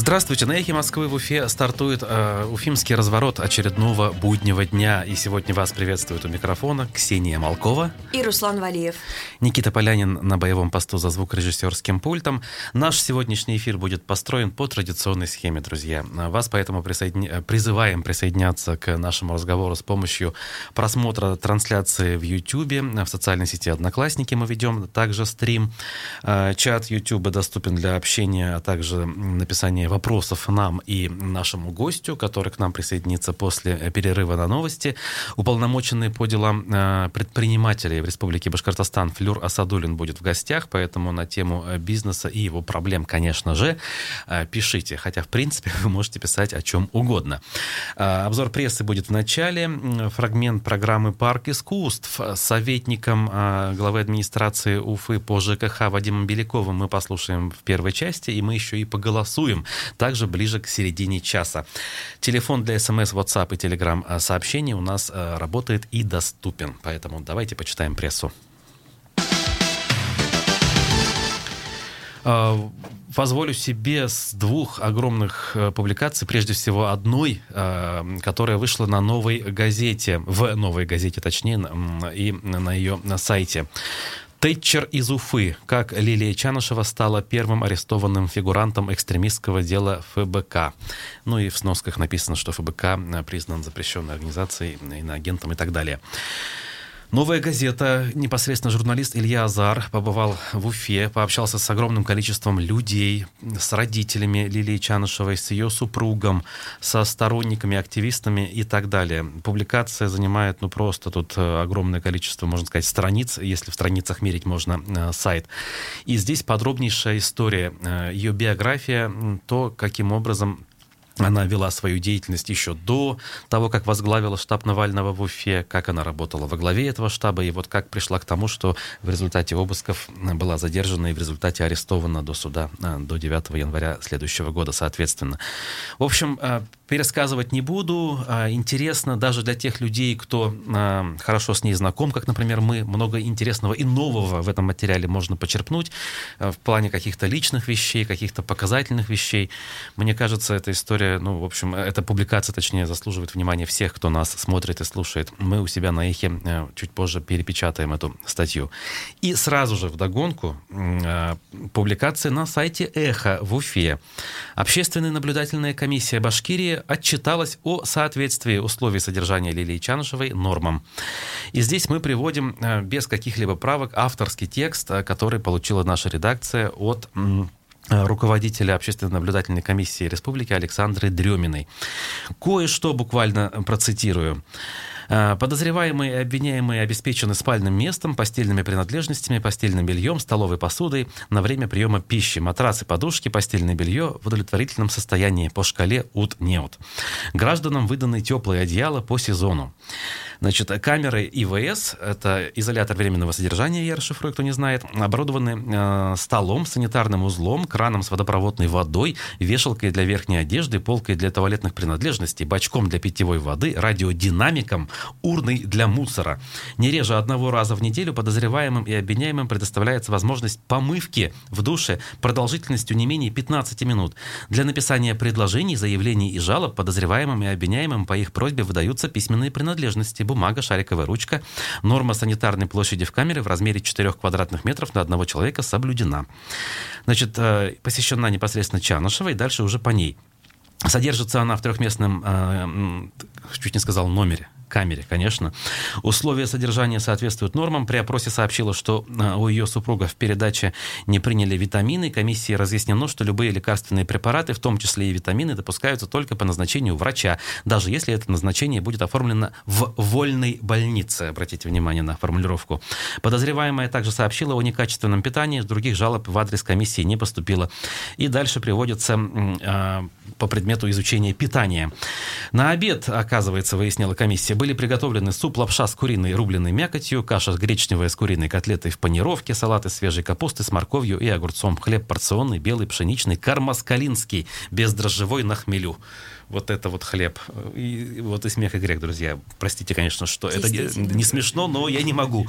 Здравствуйте. На «Эхе Москвы» в Уфе стартует э, уфимский разворот очередного буднего дня. И сегодня вас приветствует у микрофона Ксения Малкова и Руслан Валиев. Никита Полянин на боевом посту за звукорежиссерским пультом. Наш сегодняшний эфир будет построен по традиционной схеме, друзья. Вас поэтому присоединя... призываем присоединяться к нашему разговору с помощью просмотра трансляции в YouTube, в социальной сети «Одноклассники» мы ведем также стрим. Э, чат YouTube доступен для общения, а также написания вопросов нам и нашему гостю, который к нам присоединится после перерыва на новости. Уполномоченный по делам э, предпринимателей в Республике Башкортостан Флюр Асадулин будет в гостях, поэтому на тему э, бизнеса и его проблем, конечно же, э, пишите. Хотя, в принципе, вы можете писать о чем угодно. Обзор прессы будет в начале. Фрагмент программы «Парк искусств» советником главы администрации Уфы по ЖКХ Вадимом Беляковым мы послушаем в первой части, и мы еще и поголосуем также ближе к середине часа. Телефон для смс, WhatsApp и Telegram а, сообщений у нас э, работает и доступен. Поэтому давайте почитаем прессу. А, позволю себе с двух огромных э, публикаций, прежде всего одной, э, которая вышла на новой газете, в новой газете точнее, и на ее сайте. Тэтчер из Уфы. Как Лилия Чанышева стала первым арестованным фигурантом экстремистского дела ФБК. Ну и в сносках написано, что ФБК признан запрещенной организацией, иноагентом и так далее. Новая газета, непосредственно журналист Илья Азар побывал в Уфе, пообщался с огромным количеством людей, с родителями Лилии Чанышевой, с ее супругом, со сторонниками, активистами и так далее. Публикация занимает, ну, просто тут э, огромное количество, можно сказать, страниц, если в страницах мерить можно э, сайт. И здесь подробнейшая история, э, ее биография, то, каким образом она вела свою деятельность еще до того, как возглавила штаб Навального в Уфе, как она работала во главе этого штаба, и вот как пришла к тому, что в результате обысков была задержана и в результате арестована до суда а, до 9 января следующего года, соответственно. В общем, а, пересказывать не буду. Интересно даже для тех людей, кто хорошо с ней знаком, как, например, мы, много интересного и нового в этом материале можно почерпнуть в плане каких-то личных вещей, каких-то показательных вещей. Мне кажется, эта история ну, в общем, эта публикация, точнее, заслуживает внимания всех, кто нас смотрит и слушает. Мы у себя на Эхе э, чуть позже перепечатаем эту статью. И сразу же вдогонку э, публикация на сайте Эхо в Уфе. Общественная наблюдательная комиссия Башкирии отчиталась о соответствии условий содержания Лилии Чанышевой нормам. И здесь мы приводим э, без каких-либо правок авторский текст, который получила наша редакция от Руководителя общественно-наблюдательной комиссии республики Александры Дреминой. Кое-что буквально процитирую. Э, подозреваемые и обвиняемые обеспечены спальным местом, постельными принадлежностями, постельным бельем, столовой посудой на время приема пищи, матрасы, подушки, постельное белье в удовлетворительном состоянии по шкале УТ-НЕУТ. Гражданам выданы теплые одеяла по сезону. Значит, камеры ИВС, это изолятор временного содержания, я расшифрую, кто не знает, оборудованы э, столом, санитарным узлом, краном с водопроводной водой, вешалкой для верхней одежды, полкой для туалетных принадлежностей, бачком для питьевой воды, радиодинамиком, урной для мусора. Не реже одного раза в неделю подозреваемым и обвиняемым предоставляется возможность помывки в душе продолжительностью не менее 15 минут. Для написания предложений, заявлений и жалоб подозреваемым и обвиняемым по их просьбе выдаются письменные принадлежности бумага, шариковая ручка. Норма санитарной площади в камере в размере 4 квадратных метров на одного человека соблюдена. Значит, э, посещена непосредственно Чанышева, и дальше уже по ней. Содержится она в трехместном, э, чуть не сказал, номере камере, конечно. Условия содержания соответствуют нормам. При опросе сообщила, что а, у ее супруга в передаче не приняли витамины. Комиссии разъяснено, что любые лекарственные препараты, в том числе и витамины, допускаются только по назначению врача, даже если это назначение будет оформлено в вольной больнице. Обратите внимание на формулировку. Подозреваемая также сообщила о некачественном питании, других жалоб в адрес комиссии не поступило. И дальше приводится по предмету изучения питания. На обед, оказывается, выяснила комиссия, были приготовлены суп, лапша с куриной рубленой мякотью, каша гречневая с куриной котлетой в панировке, салаты свежей капусты с морковью и огурцом, хлеб порционный, белый, пшеничный, кармаскалинский, бездрожжевой на хмелю вот это вот хлеб. И вот и смех и грех, друзья. Простите, конечно, что это не, смешно, но я не могу.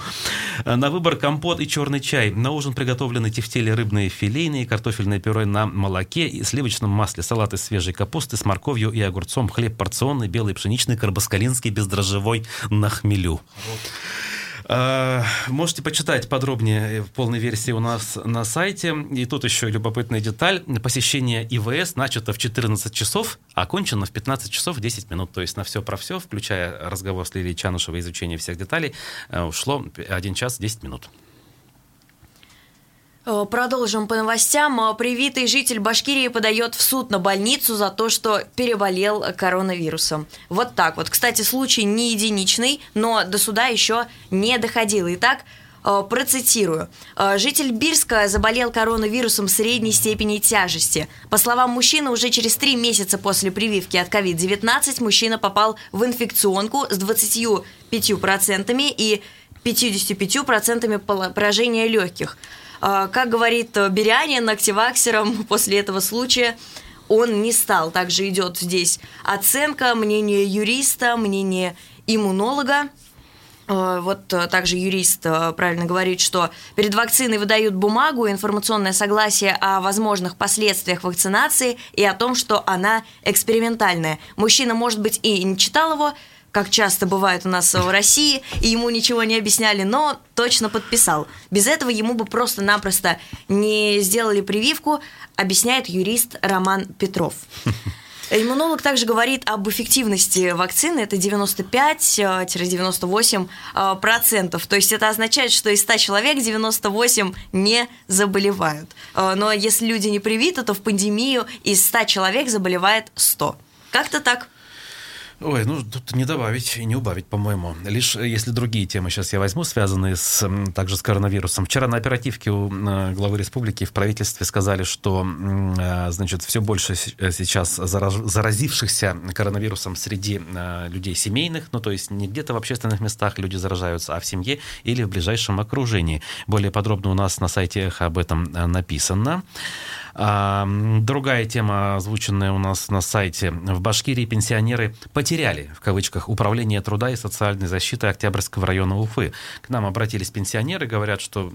На выбор компот и черный чай. На ужин приготовлены тефтели рыбные филейные, картофельное пюре на молоке и сливочном масле, салаты свежей капусты с морковью и огурцом, хлеб порционный, белый пшеничный, карбоскалинский, бездрожжевой на хмелю. Вот. А, можете почитать подробнее в полной версии у нас на сайте. И тут еще любопытная деталь. Посещение ИВС начато в 14 часов, а окончено в 15 часов 10 минут. То есть на все про все, включая разговор с Лилией Чанушевой, изучение всех деталей, э, ушло 1 час 10 минут. Э, продолжим по новостям. Э, привитый житель Башкирии подает в суд на больницу за то, что переболел коронавирусом. Вот так вот. Кстати, случай не единичный, но до суда еще не доходил. Итак, э, Процитирую. Житель Бирска заболел коронавирусом средней степени тяжести. По словам мужчины, уже через три месяца после прививки от COVID-19 мужчина попал в инфекционку с 25% и 55% поражения легких. А, как говорит Берянин, активаксером после этого случая он не стал. Также идет здесь оценка, мнение юриста, мнение иммунолога. А, вот также юрист правильно говорит, что перед вакциной выдают бумагу, информационное согласие о возможных последствиях вакцинации и о том, что она экспериментальная. Мужчина, может быть, и не читал его, как часто бывает у нас в России, и ему ничего не объясняли, но точно подписал. Без этого ему бы просто-напросто не сделали прививку, объясняет юрист Роман Петров. Иммунолог также говорит об эффективности вакцины, это 95-98%. Э, процентов. То есть это означает, что из 100 человек 98 не заболевают. Э, но если люди не привиты, то в пандемию из 100 человек заболевает 100. Как-то так. Ой, ну тут не добавить и не убавить, по-моему. Лишь э, если другие темы сейчас я возьму, связанные с, также с коронавирусом. Вчера на оперативке у э, главы республики в правительстве сказали, что э, значит, все больше сейчас заразившихся коронавирусом среди людей семейных, ну то есть не где-то в общественных местах люди заражаются, а в семье или в ближайшем окружении. Более подробно у нас на сайте Эхо об этом написано. Другая тема, озвученная у нас на сайте. В Башкирии пенсионеры потеряли, в кавычках, управление труда и социальной защиты Октябрьского района Уфы. К нам обратились пенсионеры, говорят, что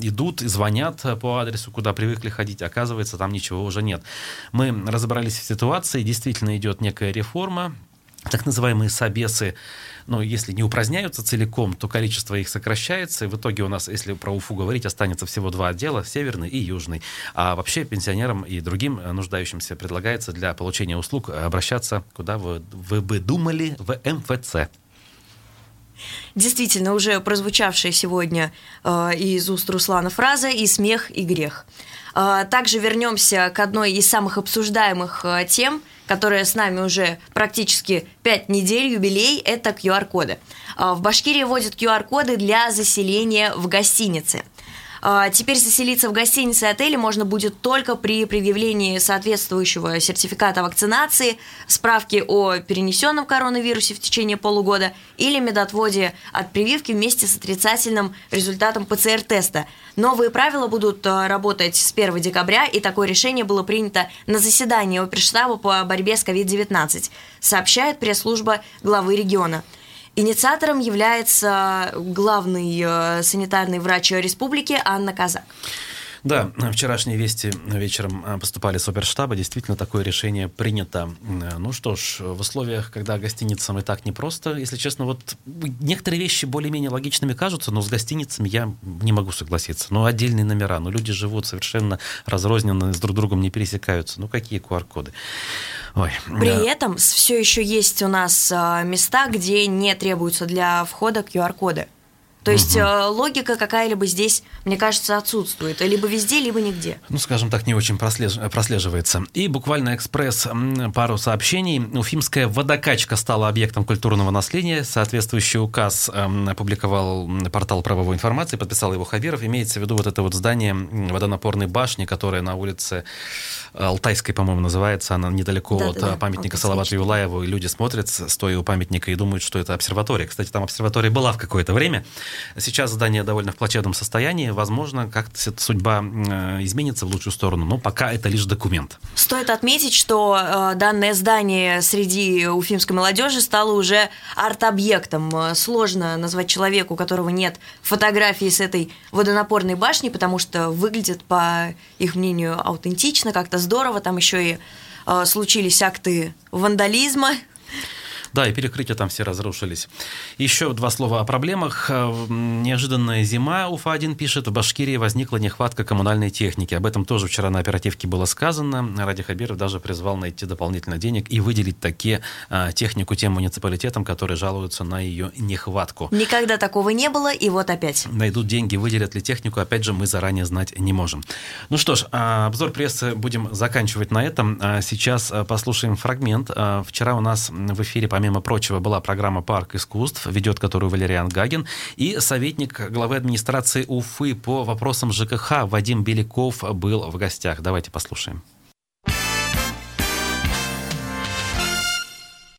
идут и звонят по адресу, куда привыкли ходить. Оказывается, там ничего уже нет. Мы разобрались в ситуации. Действительно идет некая реформа так называемые собесы, ну, если не упраздняются целиком, то количество их сокращается, и в итоге у нас, если про Уфу говорить, останется всего два отдела, северный и южный. А вообще пенсионерам и другим нуждающимся предлагается для получения услуг обращаться, куда вы, вы бы думали, в МФЦ. Действительно, уже прозвучавшая сегодня э, из уст Руслана фраза «и смех, и грех». Э, также вернемся к одной из самых обсуждаемых э, тем – которая с нами уже практически 5 недель, юбилей, это QR-коды. А, в Башкирии вводят QR-коды для заселения в гостинице. А, теперь заселиться в гостинице и отеле можно будет только при предъявлении соответствующего сертификата вакцинации, справки о перенесенном коронавирусе в течение полугода или медотводе от прививки вместе с отрицательным результатом ПЦР-теста. Новые правила будут а, работать с 1 декабря, и такое решение было принято на заседании оперштаба по борьбе с COVID-19, сообщает пресс-служба главы региона. Инициатором является главный э, санитарный врач республики Анна Казак. Да, вчерашние вести вечером э, поступали с оперштаба. Действительно, такое решение принято. Э, ну что ж, в условиях, когда гостиницам и так непросто, если честно, вот некоторые вещи более-менее логичными кажутся, но с гостиницами я не могу согласиться. Ну, отдельные номера, ну, люди живут совершенно разрозненно, с друг другом не пересекаются. Ну, какие QR-коды? Ой, При да. этом все еще есть у нас а, места, где не требуются для входа QR-коды. То есть угу. логика какая-либо здесь, мне кажется, отсутствует. Либо везде, либо нигде. Ну, скажем так, не очень прослеж... прослеживается. И буквально экспресс пару сообщений. Уфимская водокачка стала объектом культурного наследия. Соответствующий указ опубликовал портал правовой информации, подписал его Хабиров. Имеется в виду вот это вот здание водонапорной башни, которая на улице Алтайской, по-моему, называется. Она недалеко да, от да, памятника Салавату Юлаеву. И люди смотрят, стоя у памятника, и думают, что это обсерватория. Кстати, там обсерватория была в какое-то время. Сейчас здание довольно в плачевном состоянии. Возможно, как-то судьба э, изменится в лучшую сторону, но пока это лишь документ. Стоит отметить, что э, данное здание среди уфимской молодежи стало уже арт-объектом. Э, сложно назвать человеку, у которого нет фотографии с этой водонапорной башни, потому что выглядит, по их мнению, аутентично, как-то здорово. Там еще и э, случились акты вандализма, да, и перекрытия там все разрушились. Еще два слова о проблемах. Э, неожиданная зима, Уфа-1 пишет, в Башкирии возникла нехватка коммунальной техники. Об этом тоже вчера на оперативке было сказано. Ради Хабиров даже призвал найти дополнительно денег и выделить такие а, технику тем муниципалитетам, которые жалуются на ее нехватку. Никогда такого не было, и вот опять. Найдут деньги, выделят ли технику, опять же, мы заранее знать не можем. Ну что ж, а, обзор прессы будем заканчивать на этом. Сейчас послушаем фрагмент. Вчера у нас в эфире, по помимо прочего, была программа «Парк искусств», ведет которую Валериан Гагин, и советник главы администрации Уфы по вопросам ЖКХ Вадим Беляков был в гостях. Давайте послушаем.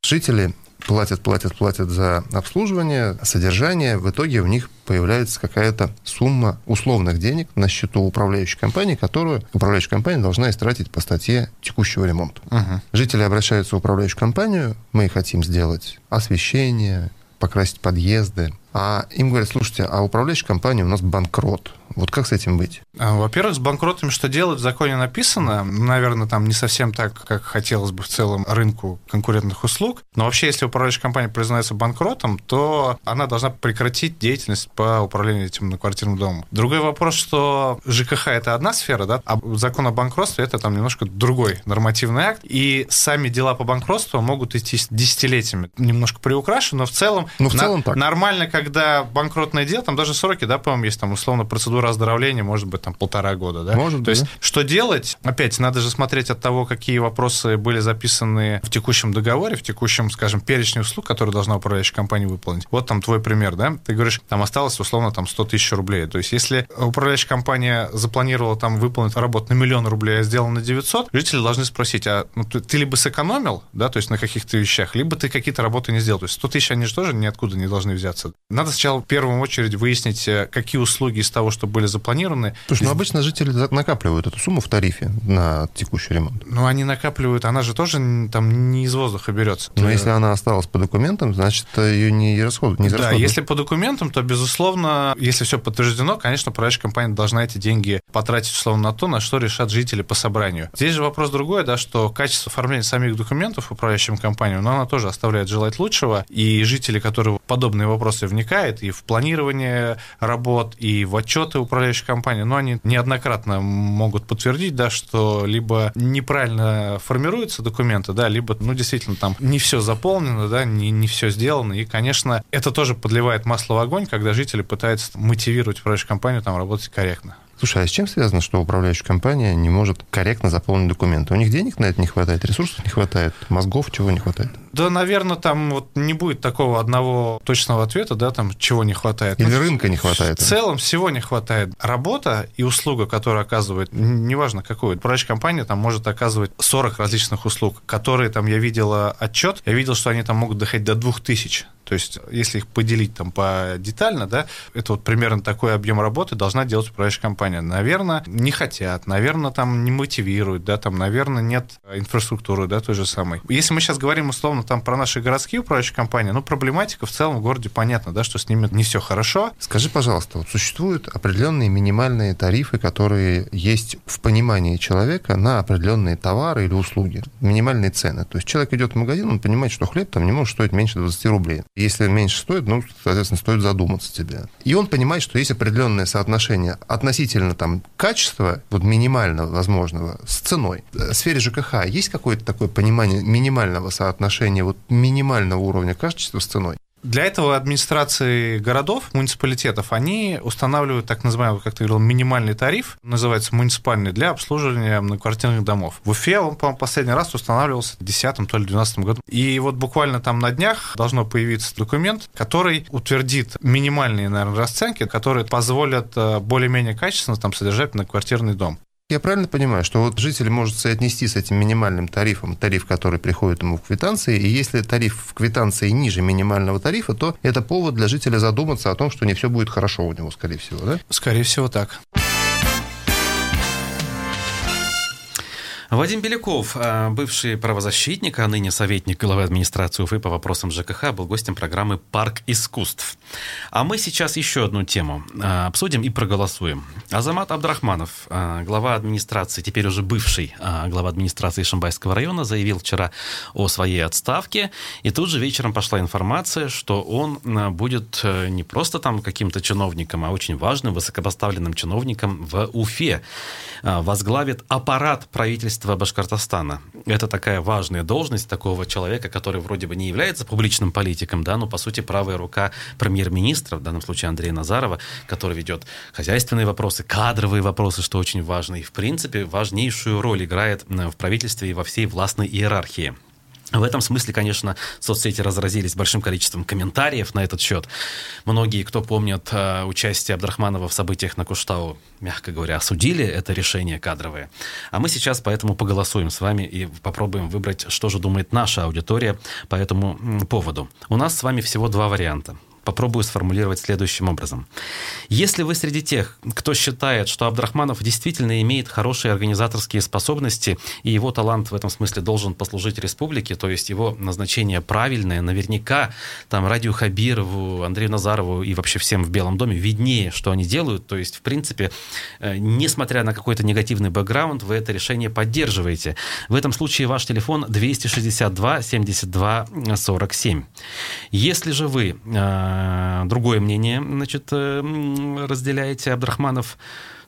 Жители платят, платят, платят за обслуживание, содержание, в итоге у них появляется какая-то сумма условных денег на счету управляющей компании, которую управляющая компания должна истратить по статье текущего ремонта. Угу. Жители обращаются в управляющую компанию, мы хотим сделать освещение, покрасить подъезды, а им говорят, слушайте, а управляющая компания у нас банкрот. Вот как с этим быть? А, во-первых, с банкротами что делать, в законе написано. Наверное, там не совсем так, как хотелось бы в целом рынку конкурентных услуг. Но вообще, если управляющая компания признается банкротом, то она должна прекратить деятельность по управлению этим многоквартирным домом. Другой вопрос, что ЖКХ – это одна сфера, да, а закон о банкротстве – это там немножко другой нормативный акт. И сами дела по банкротству могут идти десятилетиями. Немножко приукрашено, но в целом, но в целом на- так. нормально, когда банкротное дело, там даже сроки, да, по-моему, есть там условно процедура оздоровления, может быть, там полтора года, да? Может То есть, да. что делать? Опять, надо же смотреть от того, какие вопросы были записаны в текущем договоре, в текущем, скажем, перечне услуг, которые должна управляющая компания выполнить. Вот там твой пример, да? Ты говоришь, там осталось условно там 100 тысяч рублей. То есть, если управляющая компания запланировала там выполнить работу на миллион рублей, а сделала на 900, жители должны спросить, а ну, ты, ты либо сэкономил, да, то есть на каких-то вещах, либо ты какие-то работы не сделал. То есть 100 тысяч они же тоже ниоткуда не должны взяться. Надо сначала в первую очередь выяснить, э, какие услуги из того, что были запланированы. Слушай, ну обычно жители накапливают эту сумму в тарифе на текущий ремонт. Ну, они накапливают, она же тоже там не из воздуха берется. Но если она осталась по документам, значит, ее не расходуют. Не да, если по документам, то, безусловно, если все подтверждено, конечно, управляющая компания должна эти деньги потратить, условно, на то, на что решат жители по собранию. Здесь же вопрос другой, да, что качество оформления самих документов управляющим компаниям, но она тоже оставляет желать лучшего, и жители, которые подобные вопросы вникают, и в планирование работ, и в отчеты управляющей компании, но они неоднократно могут подтвердить, да, что либо неправильно формируются документы, да, либо, ну, действительно, там не все заполнено, да, не, не все сделано, и, конечно, это тоже подливает масло в огонь, когда жители пытаются мотивировать управляющую компанию там работать корректно. Слушай, а с чем связано, что управляющая компания не может корректно заполнить документы? У них денег на это не хватает, ресурсов не хватает, мозгов чего не хватает? Да, наверное, там вот не будет такого одного точного ответа, да, там чего не хватает. Или ну, рынка не хватает. В целом всего не хватает. Работа и услуга, которую оказывает, неважно какую, управляющая компания там может оказывать 40 различных услуг, которые там я видела отчет, я видел, что они там могут доходить до 2000. То есть, если их поделить там по детально, да, это вот примерно такой объем работы должна делать управляющая компания. Наверное, не хотят, наверное, там не мотивируют, да, там, наверное, нет инфраструктуры, да, той же самой. Если мы сейчас говорим условно там про наши городские управляющие компании, ну, проблематика в целом в городе понятна, да, что с ними не все хорошо. Скажи, пожалуйста, вот существуют определенные минимальные тарифы, которые есть в понимании человека на определенные товары или услуги, минимальные цены. То есть человек идет в магазин, он понимает, что хлеб там не может стоить меньше 20 рублей. Если меньше стоит, ну, соответственно, стоит задуматься тебе. И он понимает, что есть определенное соотношение относительно там качества, вот минимального возможного, с ценой. В сфере ЖКХ есть какое-то такое понимание минимального соотношения, вот минимального уровня качества с ценой? Для этого администрации городов, муниципалитетов, они устанавливают так называемый, как ты говорил, минимальный тариф, называется муниципальный, для обслуживания многоквартирных домов. В Уфе он, по-моему, последний раз устанавливался в 2010 то ли 2012 году. И вот буквально там на днях должно появиться документ, который утвердит минимальные, наверное, расценки, которые позволят э, более-менее качественно там содержать многоквартирный дом. Я правильно понимаю, что вот житель может соотнести с этим минимальным тарифом, тариф, который приходит ему в квитанции, и если тариф в квитанции ниже минимального тарифа, то это повод для жителя задуматься о том, что не все будет хорошо у него, скорее всего, да? Скорее всего, так. Вадим Беляков, а, бывший правозащитник, а ныне советник главы администрации Уфы по вопросам ЖКХ, был гостем программы «Парк искусств». А мы сейчас еще одну тему а, обсудим и проголосуем. Азамат Абдрахманов, а, глава администрации, теперь уже бывший глава администрации Шамбайского района, заявил вчера о своей отставке. И тут же вечером пошла информация, что он будет э, не просто там каким-то чиновником, а очень важным, высокопоставленным чиновником в Уфе. Возглавит аппарат правительства правительства Башкортостана. Это такая важная должность такого человека, который вроде бы не является публичным политиком, да, но по сути правая рука премьер-министра, в данном случае Андрея Назарова, который ведет хозяйственные вопросы, кадровые вопросы, что очень важно, и в принципе важнейшую роль играет в правительстве и во всей властной иерархии. В этом смысле, конечно, соцсети разразились большим количеством комментариев на этот счет. Многие, кто помнят э, участие Абдрахманова в событиях на Куштау, мягко говоря, осудили это решение кадровое. А мы сейчас поэтому поголосуем с вами и попробуем выбрать, что же думает наша аудитория по этому поводу. У нас с вами всего два варианта попробую сформулировать следующим образом. Если вы среди тех, кто считает, что Абдрахманов действительно имеет хорошие организаторские способности, и его талант в этом смысле должен послужить республике, то есть его назначение правильное, наверняка там Радио Хабирову, Андрею Назарову и вообще всем в Белом доме виднее, что они делают, то есть, в принципе, э, несмотря на какой-то негативный бэкграунд, вы это решение поддерживаете. В этом случае ваш телефон 262 72 47. Если же вы э, другое мнение, значит, э, разделяете. Абдрахманов,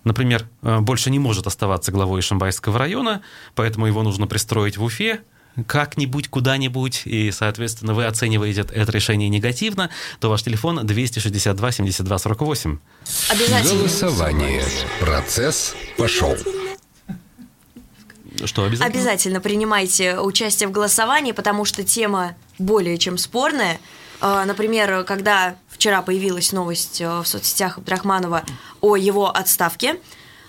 например, э, больше не может оставаться главой Шамбайского района, поэтому его нужно пристроить в Уфе, как-нибудь, куда-нибудь, и, соответственно, вы оцениваете это решение негативно, то ваш телефон 262 72 48. Обязательно. Голосование. Процесс пошел. Что обязательно? Обязательно принимайте участие в голосовании, потому что тема более чем спорная. А, например, когда вчера появилась новость э, в соцсетях Абдрахманова о его отставке,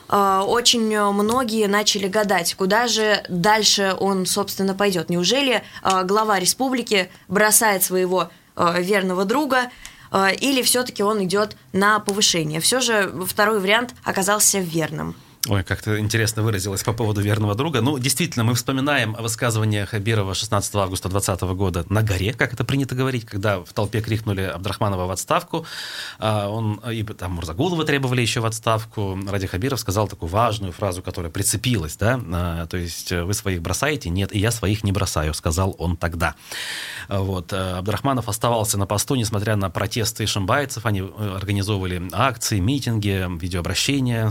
э, очень многие начали гадать, куда же дальше он, собственно, пойдет. Неужели э, глава республики бросает своего верного друга, или все-таки он идет на повышение? Все же второй вариант оказался верным. Ой, как-то интересно выразилось по поводу верного друга. Ну, действительно, мы вспоминаем высказывание Хабирова 16 августа 2020 года на горе, как это принято говорить, когда в толпе крикнули Абдрахманова в отставку. А он, и там Мурзагулова требовали еще в отставку. Ради Хабиров сказал такую важную фразу, которая прицепилась, да, а, то есть вы своих бросаете? Нет, и я своих не бросаю, сказал он тогда. Вот. Э, Абдрахманов оставался на посту, несмотря на протесты шамбайцев. Они э, организовывали акции, митинги, видеообращения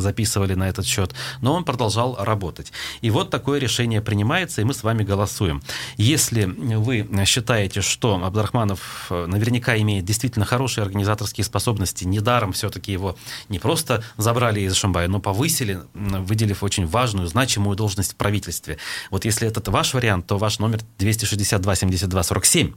записывали на этот счет, но он продолжал работать. И вот такое решение принимается, и мы с вами голосуем. Если вы считаете, что Абдрахманов э, наверняка имеет действительно хорошие организаторские способности, недаром все-таки его не просто забрали из Шамбая, но повысили, выделив очень важную, значимую должность в правительстве. Вот если этот ваш вариант, то ваш номер 262 72 47.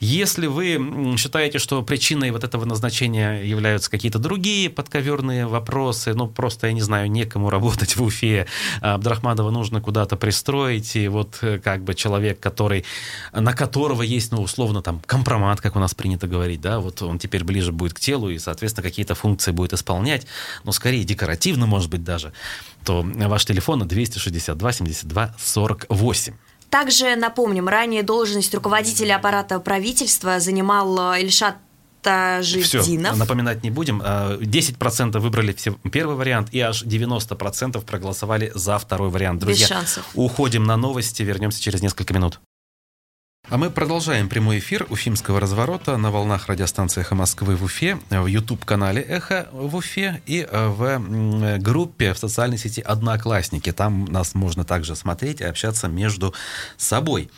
Если вы считаете, что причиной вот этого назначения являются какие-то другие подковерные вопросы, ну просто, я не знаю, знаю, некому работать в Уфе, а Абдрахманова нужно куда-то пристроить, и вот э, как бы человек, который, на которого есть, ну, условно, там, компромат, как у нас принято говорить, да, вот он теперь ближе будет к телу, и, соответственно, какие-то функции будет исполнять, но скорее декоративно, может быть, даже, то ваш телефон 262 72 48. Также напомним, ранее должность руководителя аппарата правительства занимал э, Ильшат Тажидинов. Все, напоминать не будем. 10% а, выбрали все первый вариант, и аж 90% проголосовали за второй вариант. Друзья, Без шансов. уходим на новости, вернемся через несколько минут. А мы продолжаем прямой эфир Уфимского разворота на волнах радиостанции «Эхо Москвы» в Уфе, в YouTube-канале «Эхо» в Уфе и э, в группе в социальной сети «Одноклассники». Там нас можно также смотреть и общаться между собой.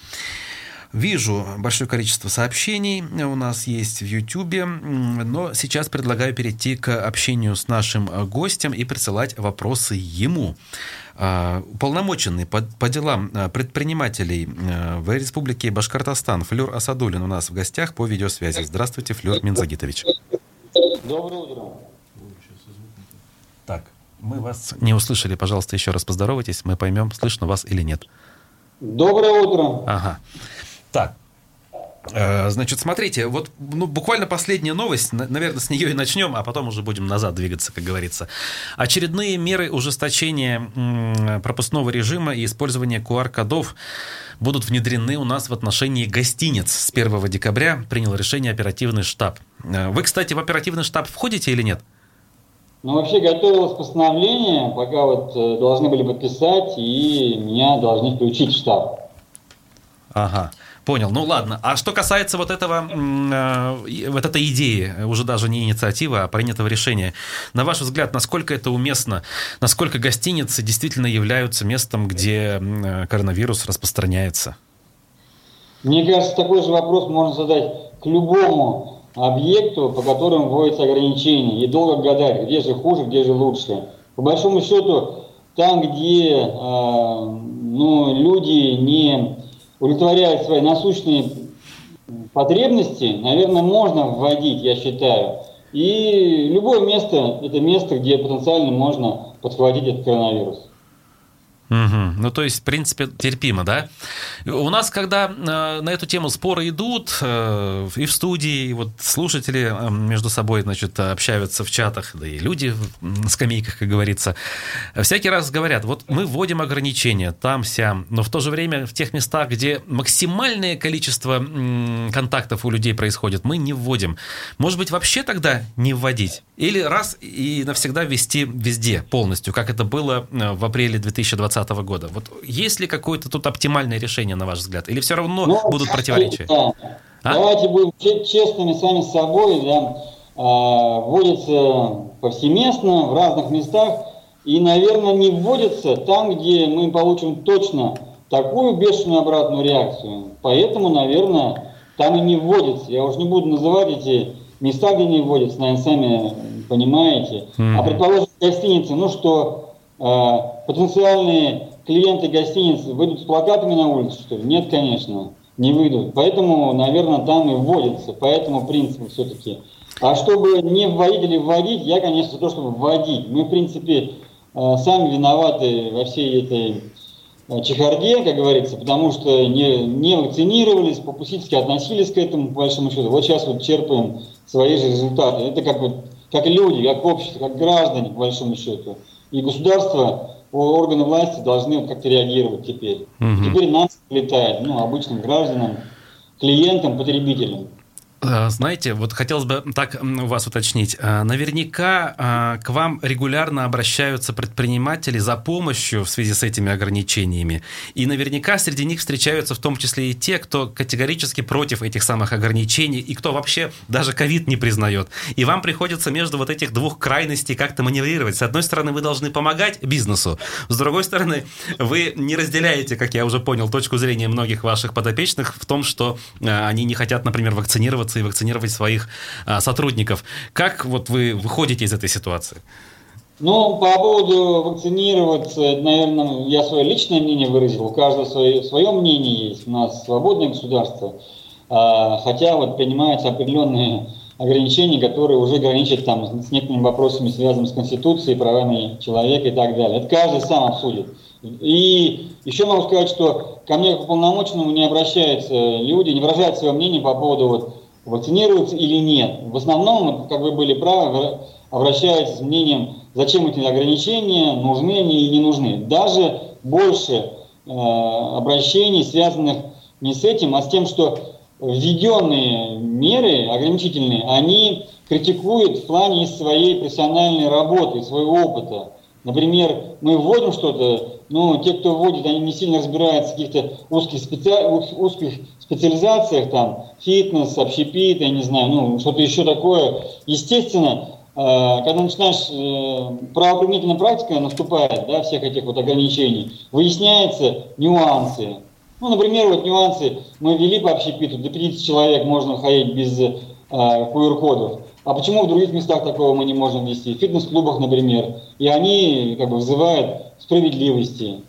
Вижу большое количество сообщений у нас есть в YouTube, но сейчас предлагаю перейти к общению с нашим гостем и присылать вопросы ему. А, уполномоченный по, по делам а, предпринимателей а, в Республике Башкортостан Флюр Асадулин у нас в гостях по видеосвязи. Здравствуйте, Флюр Минзагитович. Доброе утро. Так, мы вас не услышали. Пожалуйста, еще раз поздоровайтесь. Мы поймем, слышно вас или нет. Доброе утро. Ага. Так, э, Значит, смотрите, вот ну, буквально последняя новость, наверное, с нее и начнем, а потом уже будем назад двигаться, как говорится. Очередные меры ужесточения пропускного режима и использования QR-кодов будут внедрены у нас в отношении гостиниц. С 1 декабря принял решение оперативный штаб. Э, вы, кстати, в оперативный штаб входите или нет? Ну, вообще готовилось постановление, пока вот э, должны были подписать, и меня должны включить в штаб. Ага. Понял. Ну ладно. А что касается вот этого, э, вот этой идеи, уже даже не инициативы, а принятого решения, на ваш взгляд, насколько это уместно? Насколько гостиницы действительно являются местом, где э, коронавирус распространяется? Мне кажется, такой же вопрос можно задать к любому объекту, по которым вводятся ограничения, и долго гадать, где же хуже, где же лучше. По большому счету, там, где э, ну, люди не удовлетворяют свои насущные потребности, наверное, можно вводить, я считаю. И любое место – это место, где потенциально можно подхватить этот коронавирус. Угу. Ну, то есть, в принципе, терпимо, да? У нас, когда э, на эту тему споры идут, э, и в студии, и вот слушатели э, между собой, значит, общаются в чатах, да и люди на скамейках, как говорится, всякий раз говорят, вот мы вводим ограничения там, сям, но в то же время в тех местах, где максимальное количество м, контактов у людей происходит, мы не вводим. Может быть, вообще тогда не вводить? Или раз и навсегда ввести везде полностью, как это было э, в апреле 2020 2020 года. Вот есть ли какое-то тут оптимальное решение, на ваш взгляд? Или все равно ну, будут противоречия? Да. А? Давайте будем честными сами с собой. Да. А, вводится повсеместно в разных местах. И, наверное, не вводится там, где мы получим точно такую бешеную обратную реакцию. Поэтому, наверное, там и не вводится. Я уже не буду называть эти места, где не вводится, наверное, сами понимаете. Mm-hmm. А предположим, гостиницы, ну что потенциальные клиенты гостиниц выйдут с плакатами на улицу, что ли? Нет, конечно, не выйдут. Поэтому, наверное, там и вводится, по этому принципу все-таки. А чтобы не вводить или вводить, я, конечно, то, чтобы вводить. Мы, в принципе, а, сами виноваты во всей этой а, чехарде, как говорится, потому что не, не вакцинировались, попустительски относились к этому, по большому счету. Вот сейчас вот черпаем свои же результаты. Это как, вот, как люди, как общество, как граждане, по большому счету. И государство, органы власти должны как-то реагировать теперь. Угу. Теперь нам летает, ну, обычным гражданам, клиентам, потребителям. Э, знаете, вот хотелось бы так у вас уточнить. Э, наверняка э, к вам регулярно обращаются предприниматели за помощью в связи с этими ограничениями. И наверняка среди них встречаются в том числе и те, кто категорически против этих самых ограничений и кто вообще даже ковид не признает. И вам приходится между вот этих двух крайностей как-то маневрировать. С одной стороны, вы должны помогать бизнесу. С другой стороны, вы не разделяете, как я уже понял, точку зрения многих ваших подопечных в том, что они не хотят, например, вакцинироваться вакцинироваться и вакцинировать своих а, сотрудников. Как вот вы выходите из этой ситуации? Ну, по поводу вакцинироваться, наверное, я свое личное мнение выразил. У каждого свое, свое мнение есть. У нас свободное государство. А, хотя вот принимаются определенные ограничения, которые уже граничат там с некоторыми вопросами, связанными с Конституцией, правами человека и так далее. Это каждый сам обсудит. И еще могу сказать, что ко мне как уполномоченному не обращаются люди, не выражают свое мнение по поводу вот вакцинируются или нет. В основном, как вы были правы, обращаются с мнением, зачем эти ограничения, нужны они или не нужны. Даже больше э, обращений, связанных не с этим, а с тем, что введенные меры ограничительные, они критикуют в плане своей профессиональной работы, своего опыта. Например, мы вводим что-то, но те, кто вводит, они не сильно разбираются в каких-то узких, специ... узких специализациях, там, фитнес, общепит, я не знаю, ну, что-то еще такое. Естественно, э, когда начинаешь, э, правоприменительная практика наступает, да, всех этих вот ограничений, выясняются нюансы. Ну, например, вот нюансы. Мы ввели по общепиту, до 50 человек можно ходить без э, QR-кодов. А почему в других местах такого мы не можем вести? В фитнес-клубах, например. И они как бы вызывают справедливости.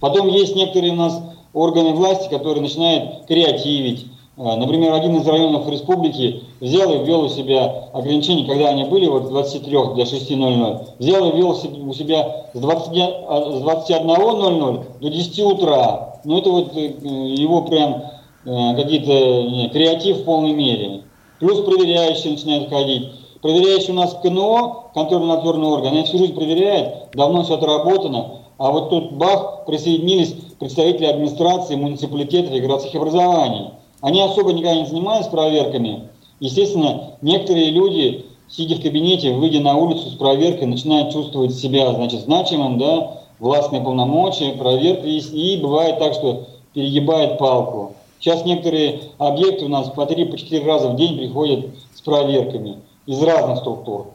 Потом есть некоторые у нас органы власти, которые начинают креативить. А, например, один из районов республики взял и ввел у себя ограничения, когда они были вот с 23 до 6.00, взял и ввел у себя с, 20, с 21.00 до 10 утра. Ну это вот э, его прям э, какие-то креатив в полной мере. Плюс проверяющие начинают ходить. Проверяющие у нас КНО, контрольно-надзорный орган, они всю жизнь проверяют, давно все отработано. А вот тут бах, присоединились представители администрации, муниципалитетов и городских образований. Они особо никогда не занимались проверками. Естественно, некоторые люди, сидя в кабинете, выйдя на улицу с проверкой, начинают чувствовать себя, значит, значимым, да, властные полномочия, проверки, и, и бывает так, что перегибает палку. Сейчас некоторые объекты у нас по 3-4 раза в день приходят с проверками из разных структур.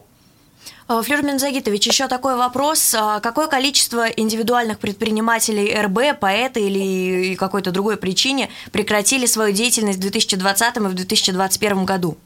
Э, Флюр Минзагитович, еще такой вопрос. А какое количество индивидуальных предпринимателей РБ по этой или какой-то другой причине прекратили свою деятельность в 2020 и в 2021 году?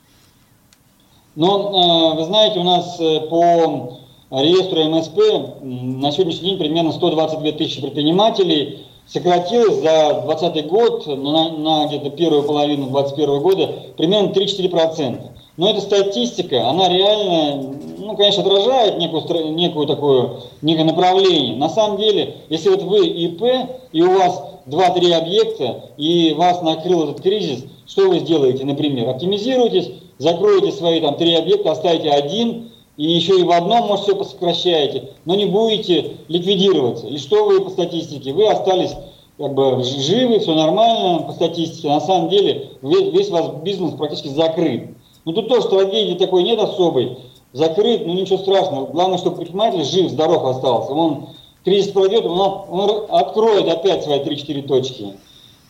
Ну, вы знаете, у нас э, по реестру МСП на сегодняшний день примерно 122 тысячи предпринимателей сократилось за 2020 год на, на где-то первую половину 2021 года примерно 3-4%. Но эта статистика, она реально, ну, конечно, отражает некую, некую такую, некое направление. На самом деле, если вот вы ИП, и у вас 2-3 объекта, и вас накрыл этот кризис, что вы сделаете, например? Оптимизируетесь, закроете свои там три объекта, оставите один, и еще и в одном, может, все посокращаете, но не будете ликвидироваться. И что вы по статистике? Вы остались как бы живы, все нормально по статистике. На самом деле весь, весь ваш бизнес практически закрыт. Ну тут тоже трагедии такой нет особой. Закрыт, ну ничего страшного. Главное, чтобы предприниматель жив, здоров остался. Он кризис пройдет, он, он откроет опять свои 3-4 точки.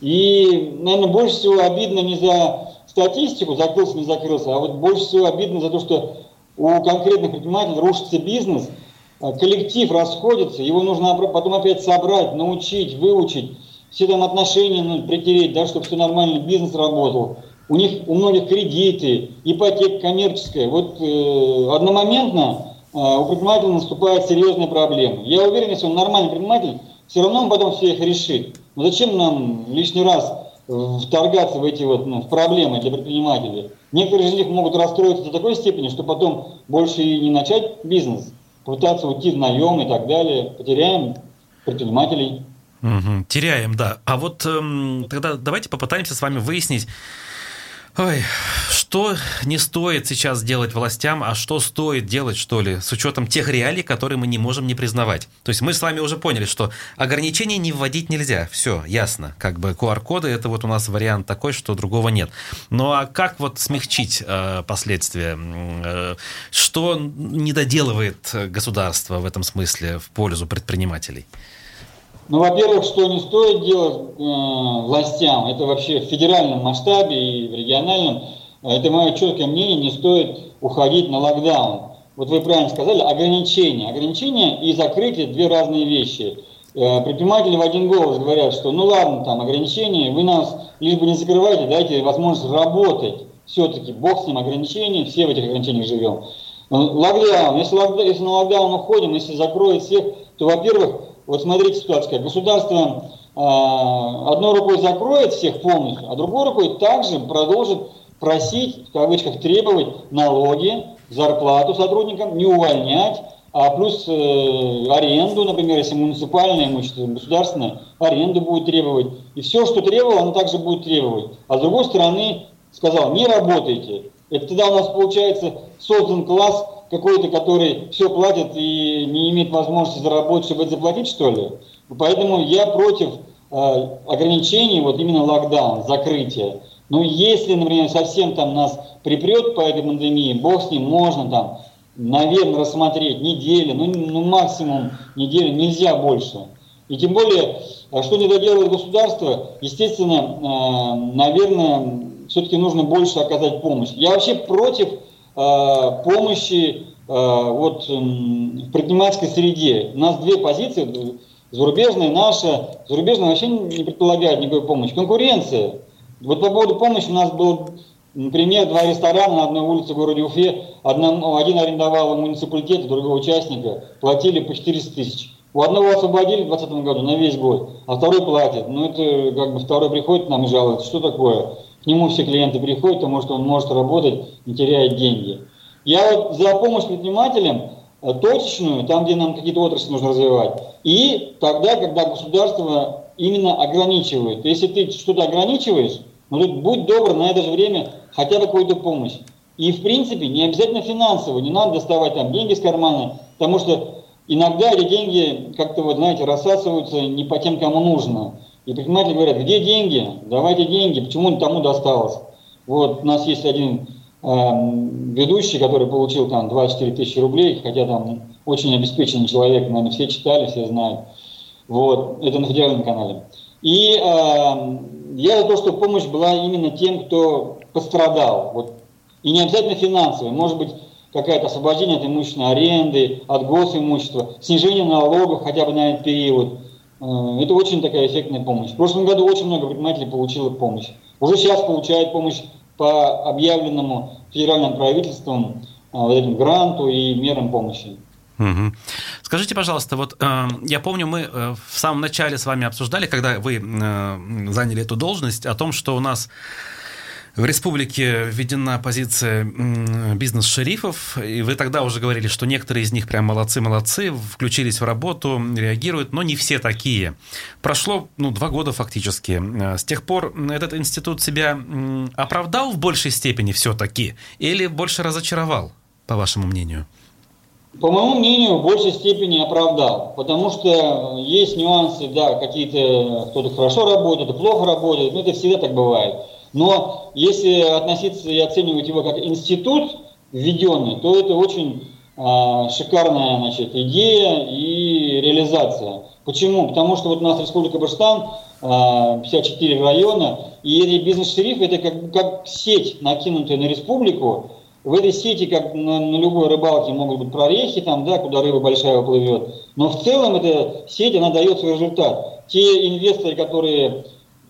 И, наверное, больше всего обидно не за статистику, закрылся, не закрылся, а вот больше всего обидно за то, что у конкретных предпринимателей рушится бизнес, а коллектив расходится, его нужно потом опять собрать, научить, выучить, все там отношения ну, притереть, да, чтобы все нормально, бизнес работал у них у многих кредиты, ипотека коммерческая. Вот э, одномоментно э, у предпринимателя наступают серьезные проблемы. Я уверен, если он нормальный предприниматель, все равно он потом все их решит. Но зачем нам лишний раз вторгаться в эти вот ну, проблемы для предпринимателей? Некоторые из них могут расстроиться до такой степени, что потом больше и не начать бизнес, пытаться уйти в наем и так далее. Потеряем предпринимателей. Угу, теряем, да. А вот эм, тогда давайте попытаемся с вами выяснить, Ой, что не стоит сейчас делать властям, а что стоит делать, что ли, с учетом тех реалий, которые мы не можем не признавать. То есть мы с вами уже поняли, что ограничений не вводить нельзя. Все, ясно. Как бы QR-коды это вот у нас вариант такой, что другого нет. Ну а как вот смягчить э, последствия? Э, что не доделывает государство в этом смысле в пользу предпринимателей? Ну, во-первых, что не стоит делать э, властям, это вообще в федеральном масштабе и в региональном, это мое четкое мнение, не стоит уходить на локдаун. Вот вы правильно сказали, ограничения. Ограничения и закрытие – две разные вещи. Э, предприниматели в один голос говорят, что ну ладно, там ограничения, вы нас лишь бы не закрывайте, дайте возможность работать. Все-таки бог с ним ограничения, все в этих ограничениях живем. Локдаун, если, если на локдаун уходим, если закроют всех, то, во-первых, вот смотрите ситуация, государство э, одной рукой закроет всех полностью, а другой рукой также продолжит просить, в кавычках, требовать налоги, зарплату сотрудникам, не увольнять, а плюс э, аренду, например, если муниципальное имущество, государственное, аренду будет требовать. И все, что требовало, оно также будет требовать. А с другой стороны, сказал, не работайте. Это тогда у нас получается создан класс какой-то, который все платит и не имеет возможности заработать, чтобы это заплатить, что ли? Поэтому я против э, ограничений, вот именно локдаун, закрытия. Но если, например, совсем там нас припрет по этой пандемии, бог с ним, можно там, наверное, рассмотреть недели, ну, ну максимум неделю, нельзя больше. И тем более, а что не доделает государство, естественно, э, наверное, все-таки нужно больше оказать помощь. Я вообще против Э, помощи э, вот, в предпринимательской среде. У нас две позиции. Зарубежная наша, зарубежная вообще не предполагает никакой помощи. Конкуренция. Вот по поводу помощи у нас был Например, два ресторана на одной улице в городе Уфе, одному, один арендовал муниципалитет, другого участника, платили по 400 тысяч. У одного освободили в 2020 году на весь год, а второй платит. Ну, это как бы второй приходит к нам и жалуется. Что такое? К нему все клиенты приходят, потому что он может работать, не теряет деньги. Я вот за помощь предпринимателям э, точечную, там, где нам какие-то отрасли нужно развивать, и тогда, когда государство именно ограничивает. Если ты что-то ограничиваешь, ну тут будь добр на это же время хотя бы какую-то помощь. И в принципе не обязательно финансово, не надо доставать там деньги с кармана, потому что иногда эти деньги как-то вот, знаете, рассасываются не по тем, кому нужно. И предприниматели говорят, где деньги? Давайте деньги, почему тому досталось? Вот у нас есть один э, ведущий, который получил там 24 тысячи рублей, хотя там очень обеспеченный человек, наверное, все читали, все знают. Вот, это на федеральном канале. И э, я за то, чтобы помощь была именно тем, кто пострадал. Вот. И не обязательно финансовая, может быть, какая-то освобождение от имущественной аренды, от госимущества, снижение налогов хотя бы на этот период. Э, это очень такая эффектная помощь. В прошлом году очень много предпринимателей получило помощь. Уже сейчас получают помощь по объявленному федеральным правительством э, вот этим гранту и мерам помощи. Угу. Скажите, пожалуйста, вот э, я помню, мы э, в самом начале с вами обсуждали, когда вы э, заняли эту должность, о том, что у нас в республике введена позиция бизнес-шерифов, и вы тогда уже говорили, что некоторые из них прям молодцы-молодцы, включились в работу, реагируют, но не все такие. Прошло ну, два года фактически. С тех пор этот институт себя оправдал в большей степени все-таки или больше разочаровал, по вашему мнению? По моему мнению, в большей степени оправдал, потому что есть нюансы, да, какие-то, кто-то хорошо работает, кто-то плохо работает, ну это всегда так бывает. Но если относиться и оценивать его как институт введенный, то это очень э, шикарная значит, идея и реализация. Почему? Потому что вот у нас Республика Баштан, э, 54 района, и эти бизнес-шерифы это как, как сеть, накинутая на республику, в этой сети, как на, на любой рыбалке, могут быть прорехи, там, да, куда рыба большая уплывет. Но в целом эта сеть, она дает свой результат. Те инвесторы, которые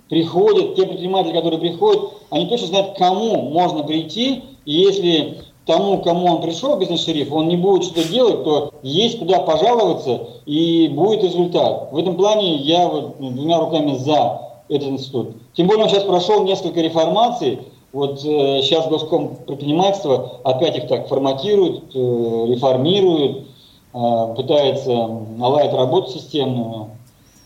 приходят, те предприниматели, которые приходят, они точно знают, к кому можно прийти. И если тому, кому он пришел, бизнес-шериф, он не будет что-то делать, то есть куда пожаловаться, и будет результат. В этом плане я вот, ну, двумя руками за этот институт. Тем более он сейчас прошел несколько реформаций, вот э, сейчас Госком предпринимательство опять их так форматирует, э, реформирует, э, пытается наладить работу системную.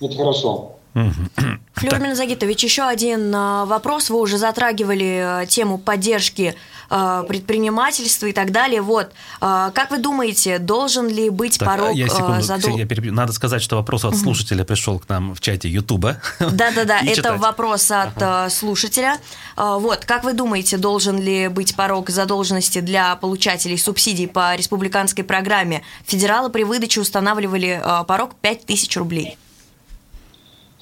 Это хорошо. Флюр Загитович, еще один а, вопрос. Вы уже затрагивали а, тему поддержки а, предпринимательства и так далее. Вот, как вы думаете, должен ли быть так, порог... Я секунду, задол... я перебью. Надо сказать, что вопрос от слушателя пришел к нам в чате Ютуба. Да-да-да, это вопрос от ага. слушателя. Вот, как вы думаете, должен ли быть порог задолженности для получателей субсидий по республиканской программе? Федералы при выдаче устанавливали порог 5000 рублей.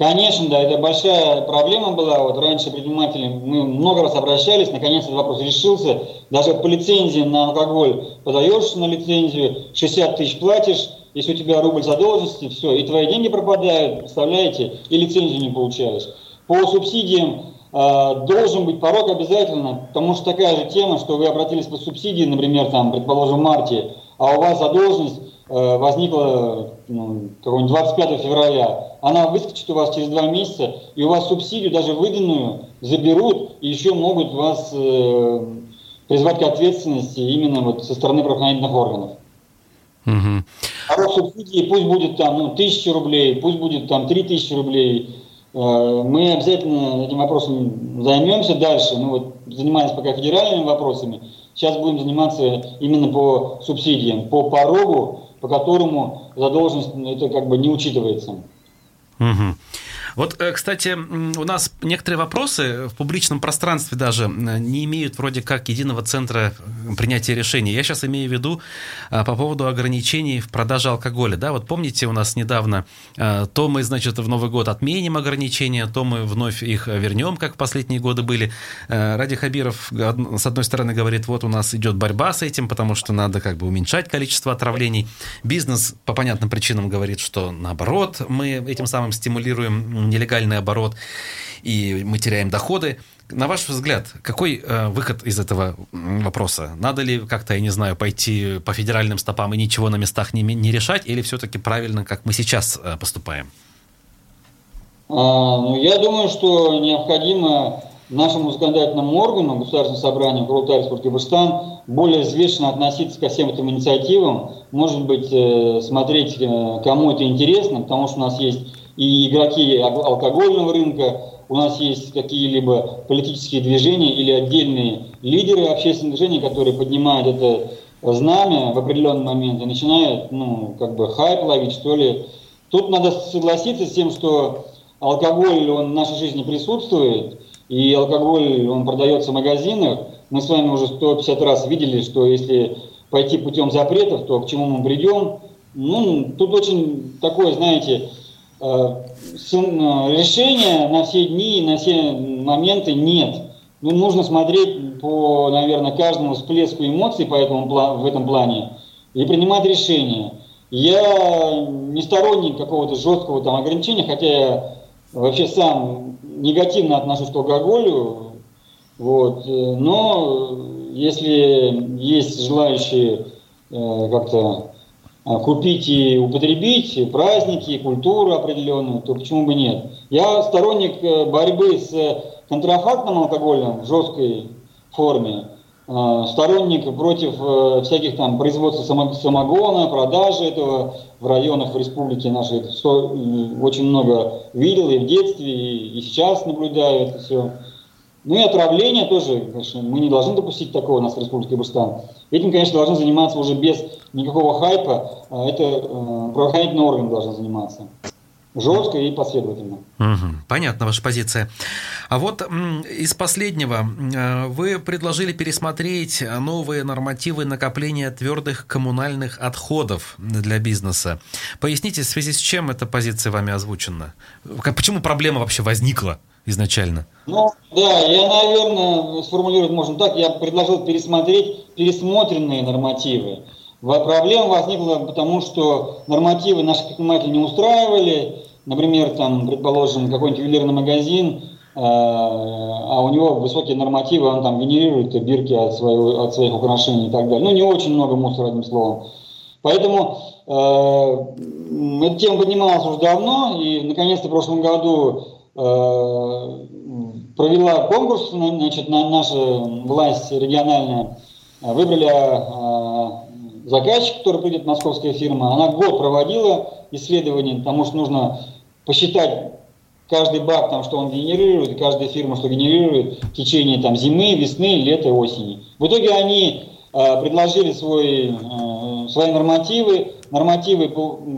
Конечно, да, это большая проблема была. Вот раньше предприниматели, мы много раз обращались, наконец этот вопрос решился. Даже по лицензии на алкоголь подаешь на лицензию, 60 тысяч платишь, если у тебя рубль задолженности, все, и твои деньги пропадают, представляете, и лицензию не получаешь. По субсидиям э, должен быть порог обязательно, потому что такая же тема, что вы обратились по субсидии, например, там, предположим, в марте, а у вас задолженность э, возникла ну, 25 февраля, она выскочит у вас через два месяца, и у вас субсидию, даже выданную, заберут, и еще могут вас э, призвать к ответственности именно вот со стороны правоохранительных органов. Угу. А вот субсидии пусть будет там ну, тысяча рублей, пусть будет там три тысячи рублей. Э, мы обязательно этим вопросом займемся дальше. Мы вот занимаемся пока федеральными вопросами. Сейчас будем заниматься именно по субсидиям, по порогу, по которому задолженность это как бы не учитывается. Угу. Вот, э, кстати, у нас некоторые вопросы в публичном пространстве даже не имеют вроде как единого центра принятия решений. Я сейчас имею в виду по поводу ограничений в продаже алкоголя. Да, вот помните, у нас недавно то мы, значит, в Новый год отменим ограничения, то мы вновь их вернем, как в последние годы были. Ради Хабиров, с одной стороны, говорит, вот у нас идет борьба с этим, потому что надо как бы уменьшать количество отравлений. Бизнес по понятным причинам говорит, что наоборот, мы этим самым стимулируем нелегальный оборот, и мы теряем доходы. На ваш взгляд, какой э, выход из этого вопроса? Надо ли как-то, я не знаю, пойти по федеральным стопам и ничего на местах не, не решать, или все-таки правильно, как мы сейчас э, поступаем? А, ну, я думаю, что необходимо нашему законодательному органу, Государственному собранию Курултай Республики более взвешенно относиться ко всем этим инициативам, может быть, э, смотреть, э, кому это интересно, потому что у нас есть и игроки алкогольного рынка, у нас есть какие-либо политические движения или отдельные лидеры общественных движений, которые поднимают это знамя в определенный момент и начинают, ну, как бы хайп ловить, что ли. Тут надо согласиться с тем, что алкоголь, он в нашей жизни присутствует, и алкоголь, он продается в магазинах. Мы с вами уже 150 раз видели, что если пойти путем запретов, то к чему мы придем? Ну, тут очень такое, знаете, решения на все дни и на все моменты нет. Ну, нужно смотреть по, наверное, каждому всплеску эмоций по этому, в этом плане и принимать решения. Я не сторонник какого-то жесткого там ограничения, хотя я вообще сам негативно отношусь к алкоголю, вот, э, но если есть желающие э, как-то купить и употребить праздники, культуру определенную, то почему бы нет? Я сторонник э, борьбы с контрафактным алкоголем в жесткой форме, а, сторонник против всяких там производства самогона, продажи этого в районах в республике нашей очень много видел и в детстве, и, сейчас наблюдаю это все. Ну и отравление тоже, конечно, мы не должны допустить такого у нас в Республике Бустан. Этим, конечно, должны заниматься уже без никакого хайпа, а это э, правоохранительный орган должен заниматься жестко и последовательно. Угу, понятна ваша позиция. А вот из последнего э, вы предложили пересмотреть новые нормативы накопления твердых коммунальных отходов для бизнеса. Поясните, в связи с чем эта позиция вами озвучена? Почему проблема вообще возникла изначально? Ну, да, я, наверное, сформулировать можно так. Я предложил пересмотреть пересмотренные нормативы. Проблема возникла потому, что нормативы наших предпринимателей не устраивали. Например, там, предположим, какой-нибудь ювелирный магазин, э, а у него высокие нормативы, он там генерирует бирки от, своего, от своих украшений и так далее. Ну, не очень много мусора, одним словом. Поэтому э, эта тема поднималась уже давно, и наконец-то в прошлом году э, провела конкурс, значит, на, наша власть региональная, выбрали э, заказчик, который придет, московская фирма, она год проводила исследование, потому что нужно посчитать каждый бак, там, что он генерирует, каждая фирма, что генерирует в течение там, зимы, весны, лета, осени. В итоге они э, предложили свой, э, свои нормативы, нормативы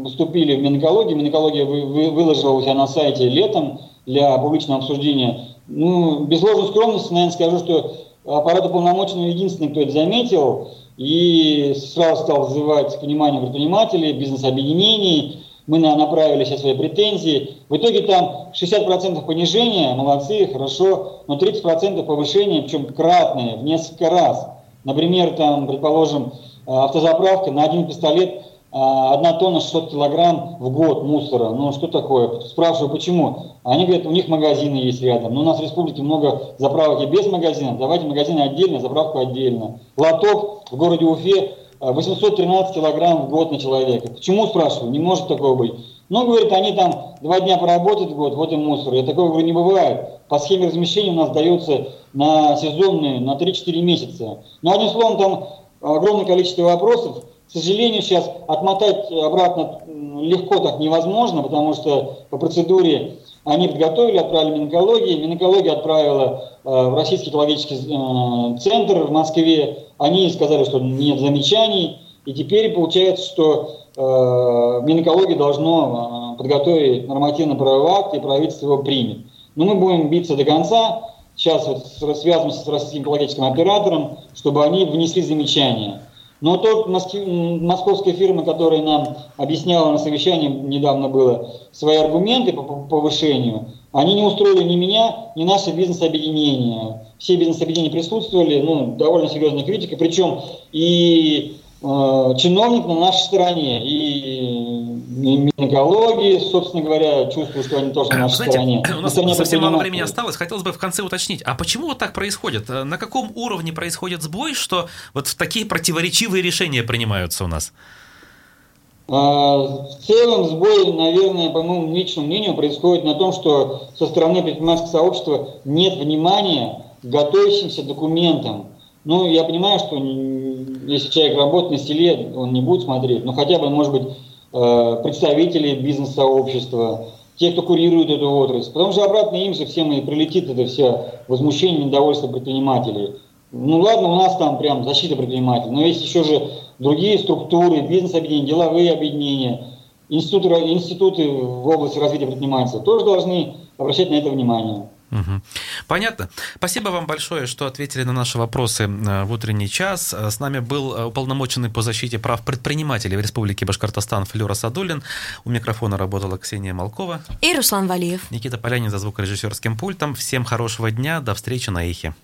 поступили в Минэкологию, Минэкология вы, вы, выложила у себя на сайте летом для публичного обсуждения. Ну, без ложной скромности, наверное, скажу, что аппарат уполномоченного единственный, кто это заметил, и сразу стал вызывать к вниманию предпринимателей, бизнес-объединений. Мы направили сейчас свои претензии. В итоге там 60% понижения, молодцы, хорошо, но 30% повышения, причем кратное, в несколько раз. Например, там, предположим, автозаправка на один пистолет одна тонна 600 килограмм в год мусора. Ну, что такое? Спрашиваю, почему? Они говорят, у них магазины есть рядом. Но у нас в республике много заправок и без магазинов. Давайте магазины отдельно, заправку отдельно. Лоток в городе Уфе 813 а, килограмм в год на человека. Почему, спрашиваю? Не может такого быть. Ну, говорит, они там два дня поработают год, вот им мусор. Я такого говорю, не бывает. По схеме размещения у нас дается на сезонные, на 3-4 месяца. Но, одним словом, там огромное количество вопросов. К сожалению, сейчас отмотать обратно легко так невозможно, потому что по процедуре они подготовили, отправили Минэкологии, Минэкология отправила э, в Российский экологический э, центр в Москве, они сказали, что нет замечаний, И теперь получается, что э, Минэкология должно э, подготовить нормативно-правовой акт, и правительство его примет. Но мы будем биться до конца. Сейчас вот связываемся с российским экологическим оператором, чтобы они внесли замечания. Но тот московская фирма, которая нам объясняла на совещании, недавно было, свои аргументы по повышению, они не устроили ни меня, ни наше бизнес-объединение. Все бизнес-объединения присутствовали, ну, довольно серьезная критика, причем и чиновник на нашей стороне, и Минэкологии, собственно говоря, чувствую, что они тоже на нашей Знаете, стороне. У нас на совсем мало времени осталось. Хотелось бы в конце уточнить, а почему вот так происходит? На каком уровне происходит сбой, что вот такие противоречивые решения принимаются у нас? А, в целом сбой, наверное, по моему личному мнению, происходит на том, что со стороны предпринимательского сообщества нет внимания к готовящимся документам. Ну, я понимаю, что если человек работает на селе, он не будет смотреть, но хотя бы, может быть, э, представители бизнес-сообщества, те, кто курирует эту отрасль. Потому что обратно им же всем и прилетит это все возмущение, недовольство предпринимателей. Ну ладно, у нас там прям защита предпринимателей, но есть еще же другие структуры, бизнес-объединения, деловые объединения, институты, институты в области развития предпринимательства тоже должны обращать на это внимание. Угу. Понятно. Спасибо вам большое, что ответили на наши вопросы э, в утренний час. С нами был э, уполномоченный по защите прав предпринимателей в Республике Башкортостан Флюра Садулин. У микрофона работала Ксения Малкова. И Руслан Валиев. Никита Полянин за звукорежиссерским пультом. Всем хорошего дня. До встречи на Эхе.